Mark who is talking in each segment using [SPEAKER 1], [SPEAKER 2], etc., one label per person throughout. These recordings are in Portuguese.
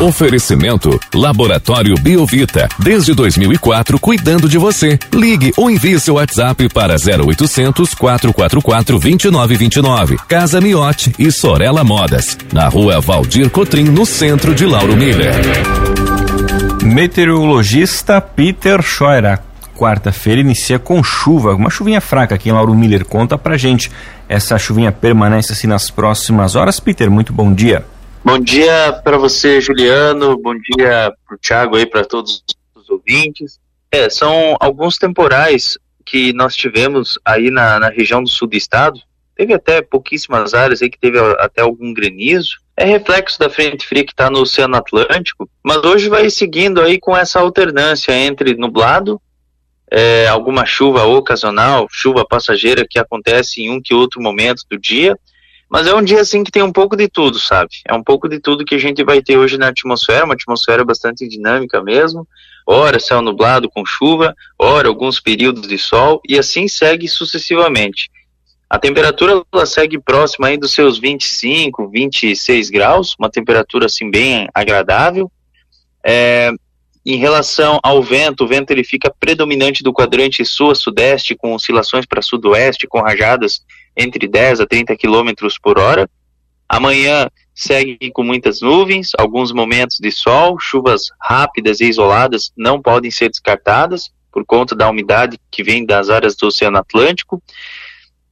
[SPEAKER 1] Oferecimento Laboratório Biovita. Desde 2004, cuidando de você. Ligue ou envie seu WhatsApp para 0800 444 2929. Casa Miote e Sorella Modas. Na rua Valdir Cotrim, no centro de Lauro Miller.
[SPEAKER 2] Meteorologista Peter Scheuer. Quarta-feira inicia com chuva, uma chuvinha fraca aqui em Lauro Miller. Conta pra gente. Essa chuvinha permanece assim nas próximas horas. Peter, muito bom dia.
[SPEAKER 3] Bom dia para você, Juliano. Bom dia para o Thiago aí, para todos os ouvintes. É, são alguns temporais que nós tivemos aí na, na região do sul do estado. Teve até pouquíssimas áreas aí que teve até algum granizo. É reflexo da frente fria que está no Oceano Atlântico, mas hoje vai seguindo aí com essa alternância entre nublado, é, alguma chuva ocasional, chuva passageira que acontece em um que outro momento do dia, mas é um dia assim que tem um pouco de tudo, sabe? É um pouco de tudo que a gente vai ter hoje na atmosfera, uma atmosfera bastante dinâmica mesmo. Ora céu nublado com chuva, ora alguns períodos de sol e assim segue sucessivamente. A temperatura ela segue próxima aí dos seus 25, 26 graus, uma temperatura assim bem agradável. É, em relação ao vento, o vento ele fica predominante do quadrante sul a sudeste, com oscilações para sudoeste, com rajadas entre 10 a 30 km por hora. Amanhã segue com muitas nuvens, alguns momentos de sol, chuvas rápidas e isoladas não podem ser descartadas por conta da umidade que vem das áreas do Oceano Atlântico.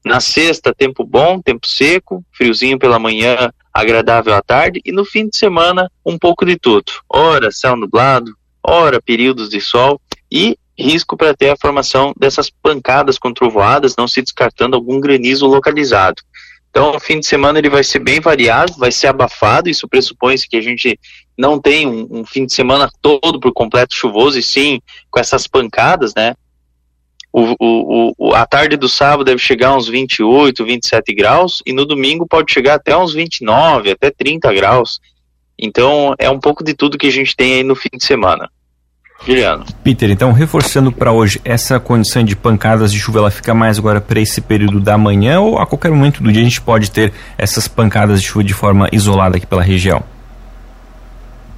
[SPEAKER 3] Na sexta, tempo bom, tempo seco, friozinho pela manhã, agradável à tarde e no fim de semana um pouco de tudo. Ora céu nublado, ora períodos de sol e risco para ter a formação dessas pancadas com trovoadas, não se descartando algum granizo localizado. Então, o fim de semana ele vai ser bem variado, vai ser abafado, isso pressupõe-se que a gente não tem um, um, fim de semana todo por completo chuvoso, e sim com essas pancadas, né? O, o, o, a tarde do sábado deve chegar a uns 28, 27 graus, e no domingo pode chegar até uns 29, até 30 graus. Então, é um pouco de tudo que a gente tem aí no fim de semana. Juliano.
[SPEAKER 2] Peter, então reforçando para hoje, essa condição de pancadas de chuva ela fica mais agora para esse período da manhã ou a qualquer momento do dia a gente pode ter essas pancadas de chuva de forma isolada aqui pela região?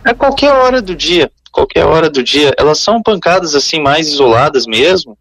[SPEAKER 3] A qualquer hora do dia, qualquer hora do dia. Elas são pancadas assim mais isoladas mesmo.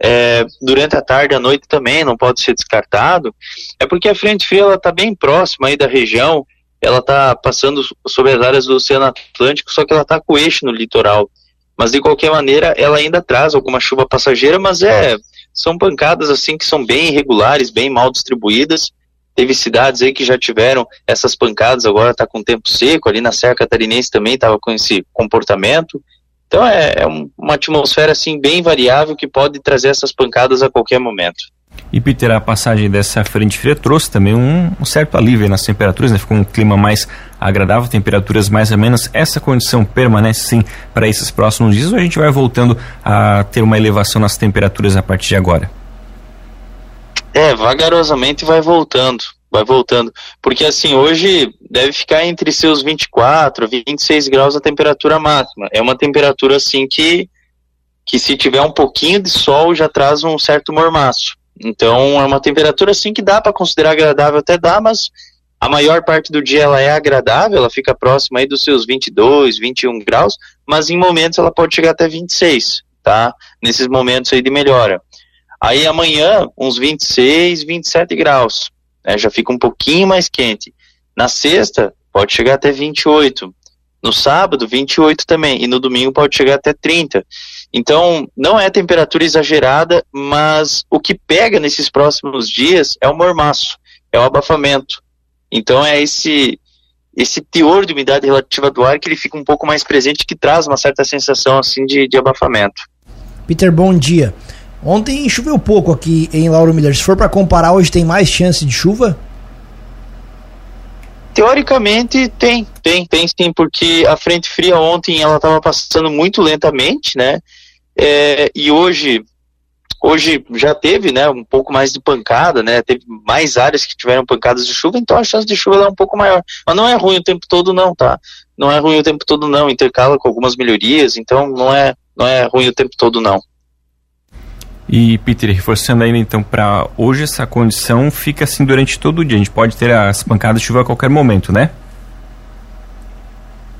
[SPEAKER 3] É, durante a tarde e a noite também não pode ser descartado. É porque a frente fria ela está bem próxima aí da região. Ela está passando sobre as áreas do Oceano Atlântico, só que ela está com eixo no litoral. Mas de qualquer maneira, ela ainda traz alguma chuva passageira, mas é são pancadas assim que são bem irregulares, bem mal distribuídas. Teve cidades aí que já tiveram essas pancadas, agora está com tempo seco, ali na Serra Catarinense também estava com esse comportamento. Então é, é uma atmosfera assim bem variável que pode trazer essas pancadas a qualquer momento.
[SPEAKER 2] E Peter, a passagem dessa frente fria trouxe também um, um certo alívio nas temperaturas, né? ficou um clima mais agradável, temperaturas mais ou menos. Essa condição permanece sim para esses próximos dias ou a gente vai voltando a ter uma elevação nas temperaturas a partir de agora?
[SPEAKER 3] É, vagarosamente vai voltando, vai voltando. Porque assim, hoje deve ficar entre seus 24, 26 graus a temperatura máxima. É uma temperatura assim que, que se tiver um pouquinho de sol já traz um certo mormaço. Então é uma temperatura assim que dá para considerar agradável, até dá, mas a maior parte do dia ela é agradável, ela fica próxima aí dos seus 22, 21 graus, mas em momentos ela pode chegar até 26, tá? Nesses momentos aí de melhora. Aí amanhã, uns 26, 27 graus, né? Já fica um pouquinho mais quente. Na sexta, pode chegar até 28. No sábado, 28 também. E no domingo pode chegar até 30. Então, não é temperatura exagerada, mas o que pega nesses próximos dias é o mormaço, é o abafamento. Então, é esse esse teor de umidade relativa do ar que ele fica um pouco mais presente, que traz uma certa sensação assim de, de abafamento.
[SPEAKER 4] Peter, bom dia. Ontem choveu pouco aqui em Lauro Miller. Se for para comparar, hoje tem mais chance de chuva?
[SPEAKER 3] Teoricamente tem, tem, tem sim, porque a frente fria ontem ela estava passando muito lentamente, né? É, e hoje, hoje já teve, né, um pouco mais de pancada, né? Teve mais áreas que tiveram pancadas de chuva, então a chance de chuva é um pouco maior. Mas não é ruim o tempo todo, não, tá? Não é ruim o tempo todo, não. Intercala com algumas melhorias, então não é, não é ruim o tempo todo, não.
[SPEAKER 2] E Peter, reforçando ainda então para hoje essa condição fica assim durante todo o dia. A gente pode ter as pancadas de chuva a qualquer momento, né?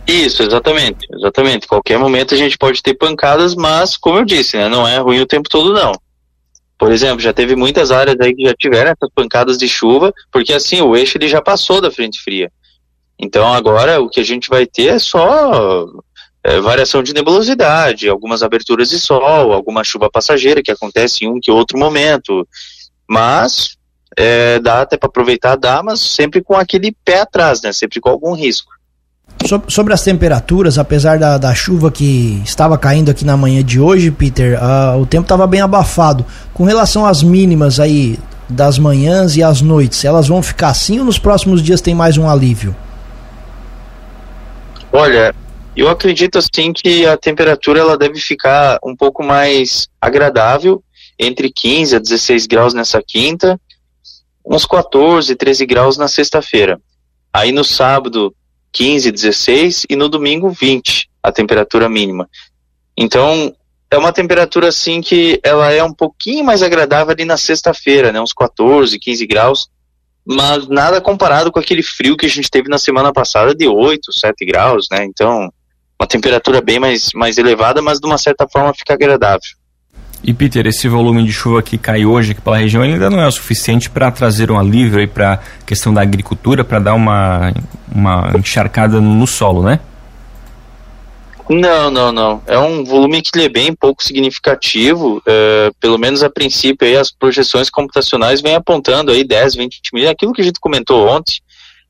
[SPEAKER 3] Isso, exatamente, exatamente. Qualquer momento a gente pode ter pancadas, mas, como eu disse, né, não é ruim o tempo todo, não. Por exemplo, já teve muitas áreas aí que já tiveram essas pancadas de chuva, porque assim, o eixo ele já passou da frente fria. Então agora o que a gente vai ter é só é, variação de nebulosidade, algumas aberturas de sol, alguma chuva passageira que acontece em um que outro momento. Mas é, dá até para aproveitar, dá, mas sempre com aquele pé atrás, né? Sempre com algum risco.
[SPEAKER 4] Sobre as temperaturas, apesar da, da chuva que estava caindo aqui na manhã de hoje, Peter, uh, o tempo estava bem abafado. Com relação às mínimas aí das manhãs e às noites, elas vão ficar assim ou nos próximos dias tem mais um alívio?
[SPEAKER 3] Olha, eu acredito assim que a temperatura ela deve ficar um pouco mais agradável, entre 15 a 16 graus nessa quinta, uns 14, 13 graus na sexta-feira. Aí no sábado 15, 16 e no domingo 20, a temperatura mínima. Então, é uma temperatura assim que ela é um pouquinho mais agradável ali na sexta-feira, né, uns 14, 15 graus, mas nada comparado com aquele frio que a gente teve na semana passada de 8, 7 graus, né? Então, uma temperatura bem mais, mais elevada, mas de uma certa forma fica agradável.
[SPEAKER 2] E Peter, esse volume de chuva que cai hoje aqui pela região ainda não é o suficiente para trazer um alívio para a questão da agricultura, para dar uma, uma encharcada no solo, né?
[SPEAKER 3] Não, não, não. É um volume que é bem pouco significativo. É, pelo menos a princípio aí as projeções computacionais vêm apontando aí 10, 20 milímetros. Aquilo que a gente comentou ontem,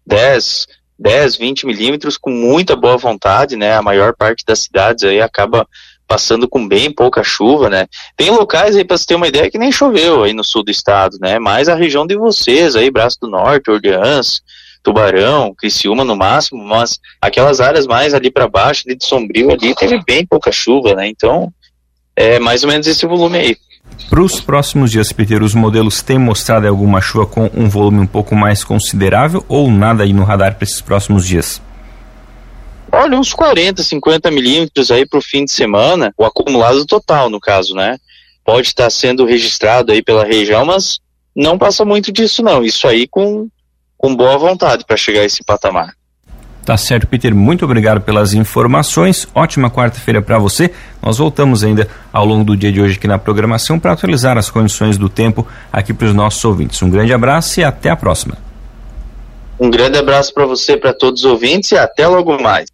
[SPEAKER 3] 10, 10, 20 milímetros com muita boa vontade, né? A maior parte das cidades aí acaba passando com bem pouca chuva, né? Tem locais aí para você ter uma ideia que nem choveu aí no sul do estado, né? Mais a região de vocês aí, Braço do Norte, Orleans, Tubarão, Criciúma no máximo, mas aquelas áreas mais ali para baixo, ali de Sombrio ali, teve bem pouca chuva, né? Então, é mais ou menos esse volume aí.
[SPEAKER 2] Para os próximos dias, Peter, os modelos têm mostrado alguma chuva com um volume um pouco mais considerável ou nada aí no radar para esses próximos dias?
[SPEAKER 3] Olha, uns 40, 50 milímetros aí para o fim de semana, o acumulado total, no caso, né? Pode estar sendo registrado aí pela região, mas não passa muito disso, não. Isso aí com, com boa vontade para chegar a esse patamar.
[SPEAKER 2] Tá certo, Peter. Muito obrigado pelas informações. Ótima quarta-feira para você. Nós voltamos ainda ao longo do dia de hoje aqui na programação para atualizar as condições do tempo aqui para os nossos ouvintes. Um grande abraço e até a próxima.
[SPEAKER 3] Um grande abraço para você, para todos os ouvintes e até logo mais.